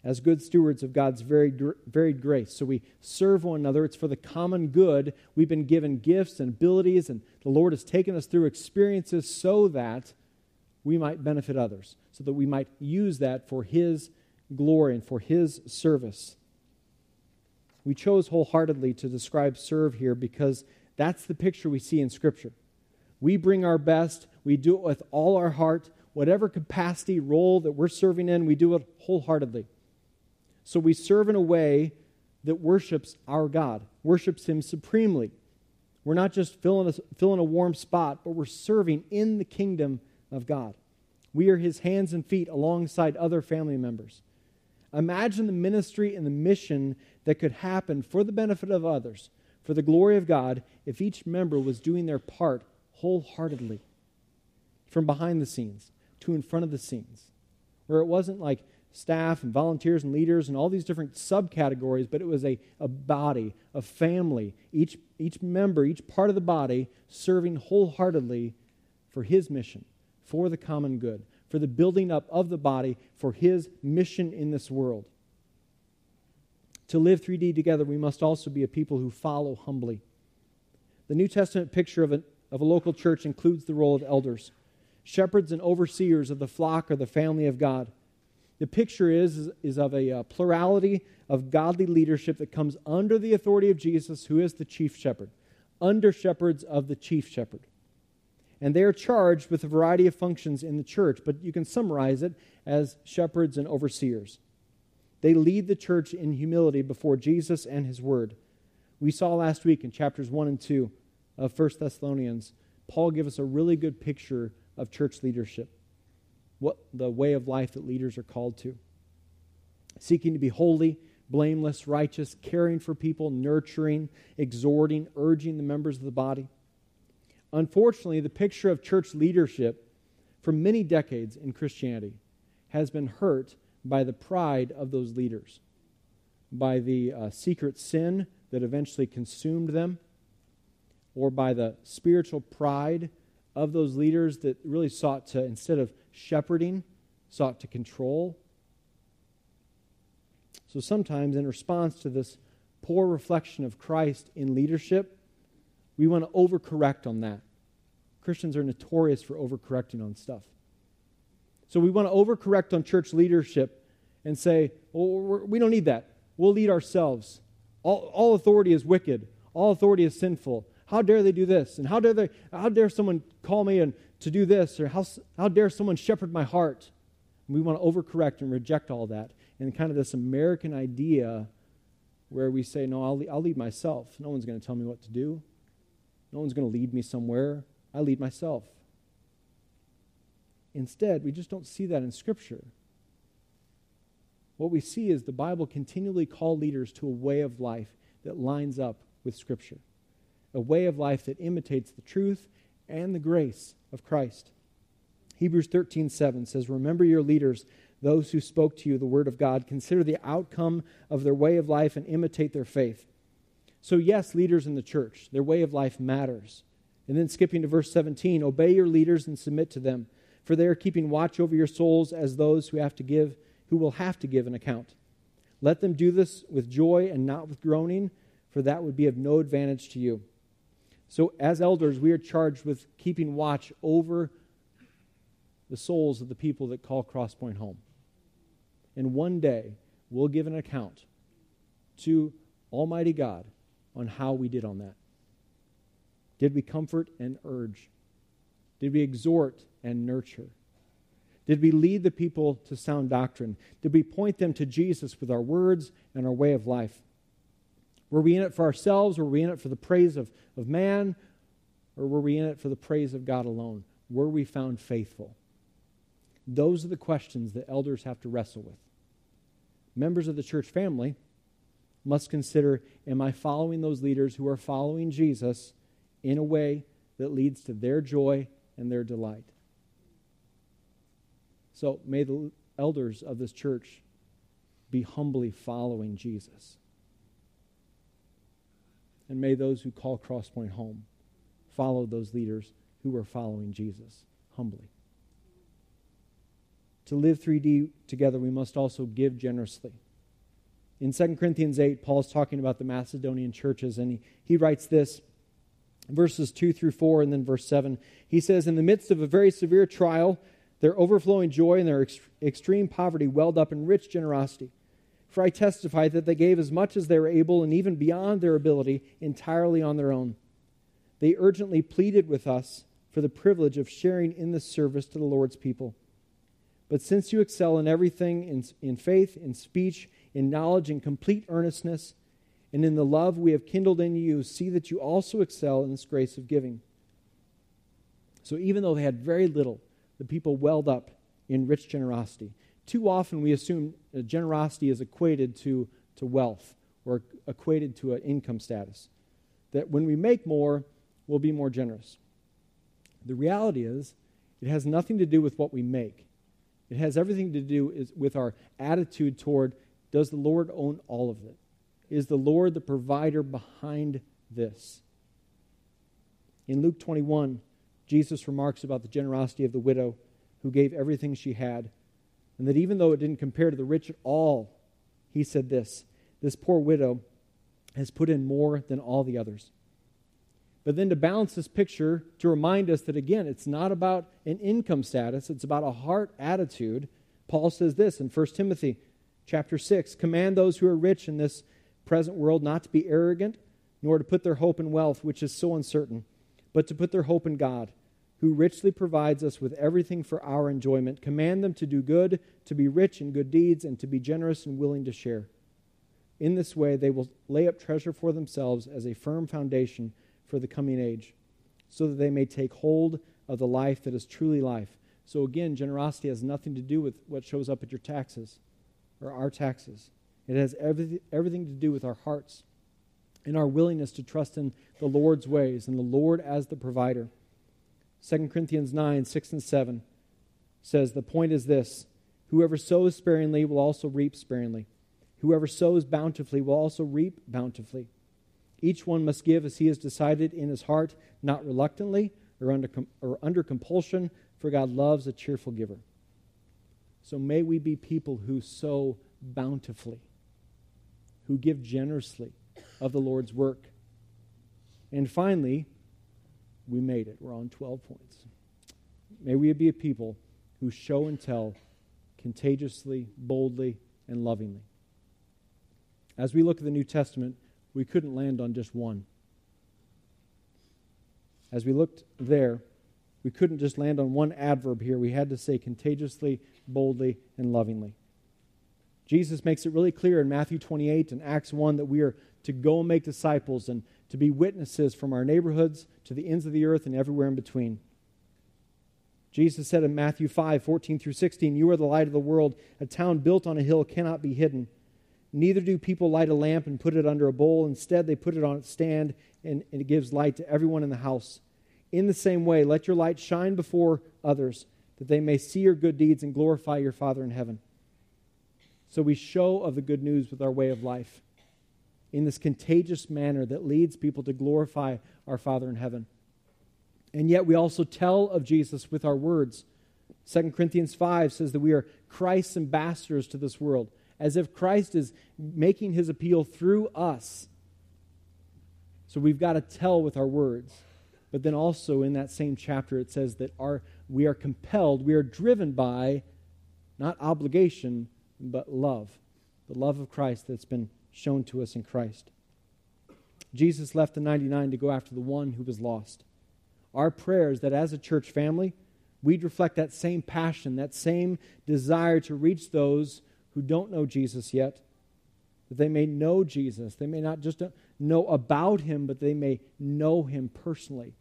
as good stewards of God's varied, varied grace. So we serve one another. It's for the common good. We've been given gifts and abilities, and the Lord has taken us through experiences so that we might benefit others, so that we might use that for His glory and for His service. We chose wholeheartedly to describe serve here because that's the picture we see in Scripture. We bring our best, we do it with all our heart. Whatever capacity, role that we're serving in, we do it wholeheartedly. So we serve in a way that worships our God, worships Him supremely. We're not just filling a, filling a warm spot, but we're serving in the kingdom of God. We are His hands and feet alongside other family members. Imagine the ministry and the mission that could happen for the benefit of others, for the glory of God, if each member was doing their part wholeheartedly, from behind the scenes to in front of the scenes, where it wasn't like staff and volunteers and leaders and all these different subcategories, but it was a, a body, a family, each, each member, each part of the body serving wholeheartedly for his mission, for the common good, for the building up of the body, for his mission in this world. To live 3D together, we must also be a people who follow humbly. The New Testament picture of a, of a local church includes the role of elders. Shepherds and overseers of the flock or the family of God the picture is, is of a uh, plurality of godly leadership that comes under the authority of Jesus, who is the chief shepherd, under shepherds of the chief shepherd. And they are charged with a variety of functions in the church, but you can summarize it as shepherds and overseers. They lead the church in humility before Jesus and his word. We saw last week in chapters 1 and 2 of 1 Thessalonians, Paul gave us a really good picture of church leadership what the way of life that leaders are called to. Seeking to be holy, blameless, righteous, caring for people, nurturing, exhorting, urging the members of the body. Unfortunately, the picture of church leadership for many decades in Christianity has been hurt by the pride of those leaders, by the uh, secret sin that eventually consumed them, or by the spiritual pride of those leaders that really sought to, instead of shepherding, sought to control. So sometimes, in response to this poor reflection of Christ in leadership, we want to overcorrect on that. Christians are notorious for overcorrecting on stuff. So we want to overcorrect on church leadership and say, well, we don't need that. We'll lead ourselves. All, all authority is wicked. All authority is sinful. How dare they do this? And how dare they? How dare someone call me and to do this? Or how, how dare someone shepherd my heart? And we want to overcorrect and reject all that. And kind of this American idea where we say, no, I'll, I'll lead myself. No one's going to tell me what to do. No one's going to lead me somewhere. I lead myself. Instead, we just don't see that in Scripture. What we see is the Bible continually call leaders to a way of life that lines up with Scripture, a way of life that imitates the truth and the grace of Christ. Hebrews 13 7 says, Remember your leaders, those who spoke to you the word of God. Consider the outcome of their way of life and imitate their faith. So, yes, leaders in the church, their way of life matters. And then skipping to verse 17, obey your leaders and submit to them, for they are keeping watch over your souls as those who have to give, who will have to give an account. Let them do this with joy and not with groaning, for that would be of no advantage to you. So, as elders, we are charged with keeping watch over the souls of the people that call Crosspoint home. And one day, we'll give an account to Almighty God on how we did on that. Did we comfort and urge? Did we exhort and nurture? Did we lead the people to sound doctrine? Did we point them to Jesus with our words and our way of life? Were we in it for ourselves? Were we in it for the praise of, of man? Or were we in it for the praise of God alone? Were we found faithful? Those are the questions that elders have to wrestle with. Members of the church family must consider Am I following those leaders who are following Jesus in a way that leads to their joy and their delight? So may the elders of this church be humbly following Jesus. And may those who call Crosspoint home follow those leaders who are following Jesus humbly. To live 3D together, we must also give generously. In 2 Corinthians 8, Paul's talking about the Macedonian churches, and he, he writes this verses 2 through 4, and then verse 7. He says, In the midst of a very severe trial, their overflowing joy and their ex- extreme poverty welled up in rich generosity. For I testify that they gave as much as they were able, and even beyond their ability, entirely on their own. They urgently pleaded with us for the privilege of sharing in this service to the Lord's people. But since you excel in everything, in, in faith, in speech, in knowledge in complete earnestness, and in the love we have kindled in you, see that you also excel in this grace of giving. So even though they had very little, the people welled up in rich generosity. Too often we assume generosity is equated to, to wealth or equated to an income status. That when we make more, we'll be more generous. The reality is, it has nothing to do with what we make. It has everything to do is with our attitude toward does the Lord own all of it? Is the Lord the provider behind this? In Luke 21, Jesus remarks about the generosity of the widow who gave everything she had, and that even though it didn't compare to the rich at all, he said this this poor widow has put in more than all the others. But then to balance this picture, to remind us that again, it's not about an income status, it's about a heart attitude. Paul says this in 1 Timothy Chapter 6 Command those who are rich in this present world not to be arrogant, nor to put their hope in wealth, which is so uncertain, but to put their hope in God, who richly provides us with everything for our enjoyment. Command them to do good, to be rich in good deeds, and to be generous and willing to share. In this way, they will lay up treasure for themselves as a firm foundation for the coming age, so that they may take hold of the life that is truly life. So, again, generosity has nothing to do with what shows up at your taxes or our taxes. It has everything, everything to do with our hearts and our willingness to trust in the Lord's ways and the Lord as the provider. 2 Corinthians 9, 6 and 7 says, The point is this Whoever sows sparingly will also reap sparingly. Whoever sows bountifully will also reap bountifully. Each one must give as he has decided in his heart, not reluctantly or under, or under compulsion, for God loves a cheerful giver. So may we be people who sow bountifully, who give generously of the Lord's work. And finally, we made it. We're on 12 points. May we be a people who show and tell contagiously, boldly, and lovingly. As we look at the New Testament, we couldn't land on just one. As we looked there, we couldn't just land on one adverb here. We had to say contagiously, boldly, and lovingly. Jesus makes it really clear in Matthew 28 and Acts 1 that we are to go and make disciples and to be witnesses from our neighborhoods to the ends of the earth and everywhere in between. Jesus said in Matthew 5 14 through 16, You are the light of the world. A town built on a hill cannot be hidden. Neither do people light a lamp and put it under a bowl. Instead, they put it on its stand, and, and it gives light to everyone in the house. In the same way, let your light shine before others, that they may see your good deeds and glorify your Father in heaven. So we show of the good news with our way of life in this contagious manner that leads people to glorify our Father in heaven. And yet we also tell of Jesus with our words. 2 Corinthians 5 says that we are Christ's ambassadors to this world, as if Christ is making his appeal through us. So we've got to tell with our words. But then also in that same chapter, it says that our, we are compelled, we are driven by not obligation, but love. The love of Christ that's been shown to us in Christ. Jesus left the 99 to go after the one who was lost. Our prayer is that as a church family, we'd reflect that same passion, that same desire to reach those who don't know Jesus yet, that they may know Jesus. They may not just know about him, but they may know him personally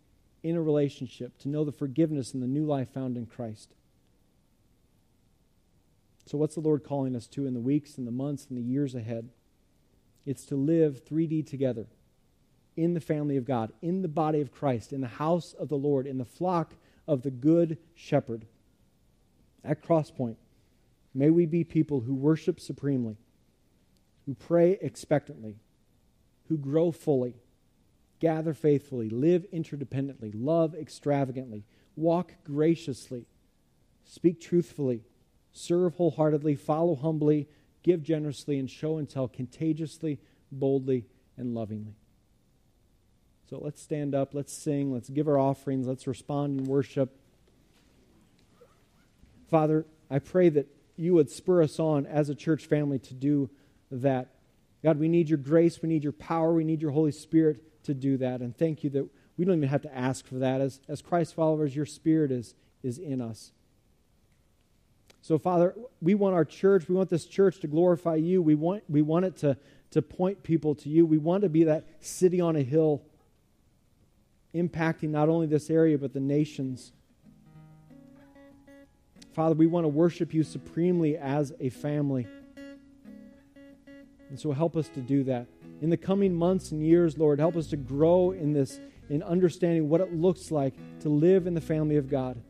in a relationship, to know the forgiveness and the new life found in Christ. So, what's the Lord calling us to in the weeks and the months and the years ahead? It's to live 3D together in the family of God, in the body of Christ, in the house of the Lord, in the flock of the good shepherd. At Crosspoint, may we be people who worship supremely, who pray expectantly, who grow fully, gather faithfully, live interdependently, love extravagantly, walk graciously, speak truthfully, serve wholeheartedly, follow humbly, give generously, and show and tell contagiously, boldly, and lovingly. So let's stand up, let's sing, let's give our offerings, let's respond in worship. Father, I pray that you would spur us on as a church family to do that. God, we need your grace, we need your power, we need your Holy Spirit to do that. And thank you that we don't even have to ask for that. As, as Christ followers, your Spirit is, is in us. So, Father, we want our church, we want this church to glorify you. We want, we want it to, to point people to you. We want to be that city on a hill, impacting not only this area, but the nations. Father, we want to worship you supremely as a family. And so help us to do that. In the coming months and years, Lord, help us to grow in this, in understanding what it looks like to live in the family of God.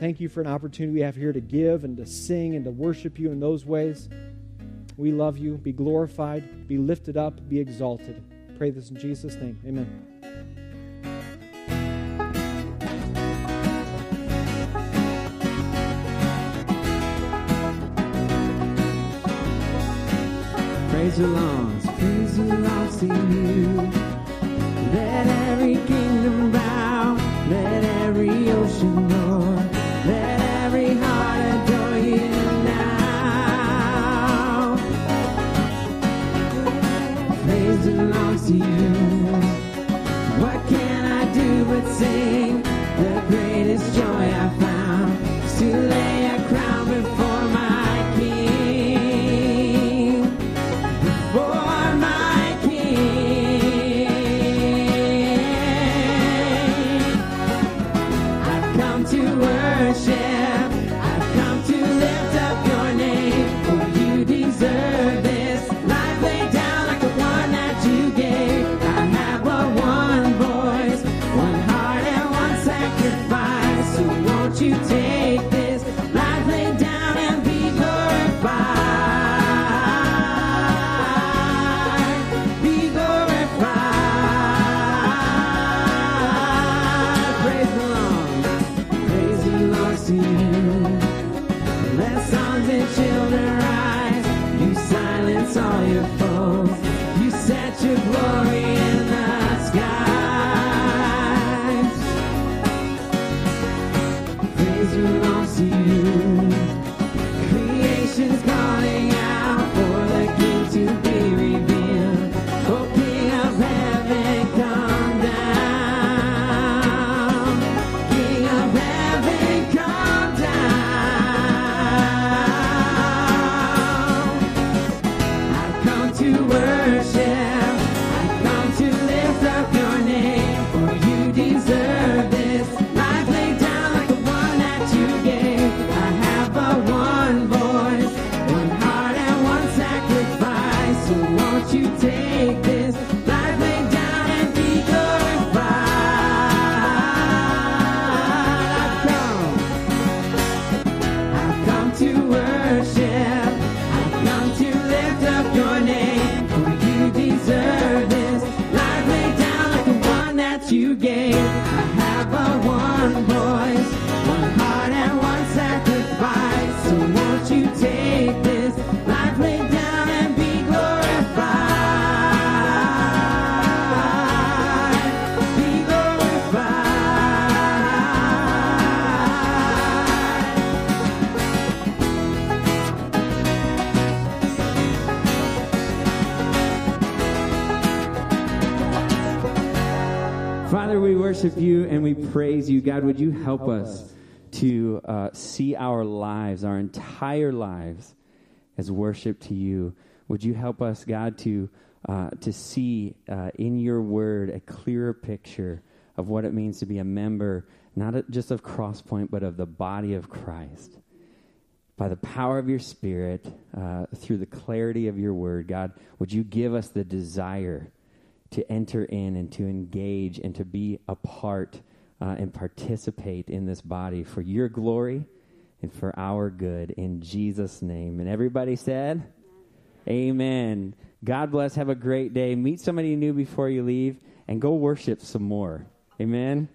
Thank you for an opportunity we have here to give and to sing and to worship you in those ways. We love you. Be glorified, be lifted up, be exalted. Pray this in Jesus' name. Amen. Praise belongs, praise belongs to you. Let every kingdom bow, let every ocean roar, help us to uh, see our lives, our entire lives, as worship to you? Would you help us, God, to uh, to see uh, in your word a clearer picture of what it means to be a member, not just of Crosspoint, but of the body of Christ? By the power of your Spirit, uh, through the clarity of your word, God, would you give us the desire to enter in and to engage and to be a part uh, and participate in this body for your glory and for our good in Jesus' name. And everybody said, Amen. God bless. Have a great day. Meet somebody new before you leave and go worship some more. Amen.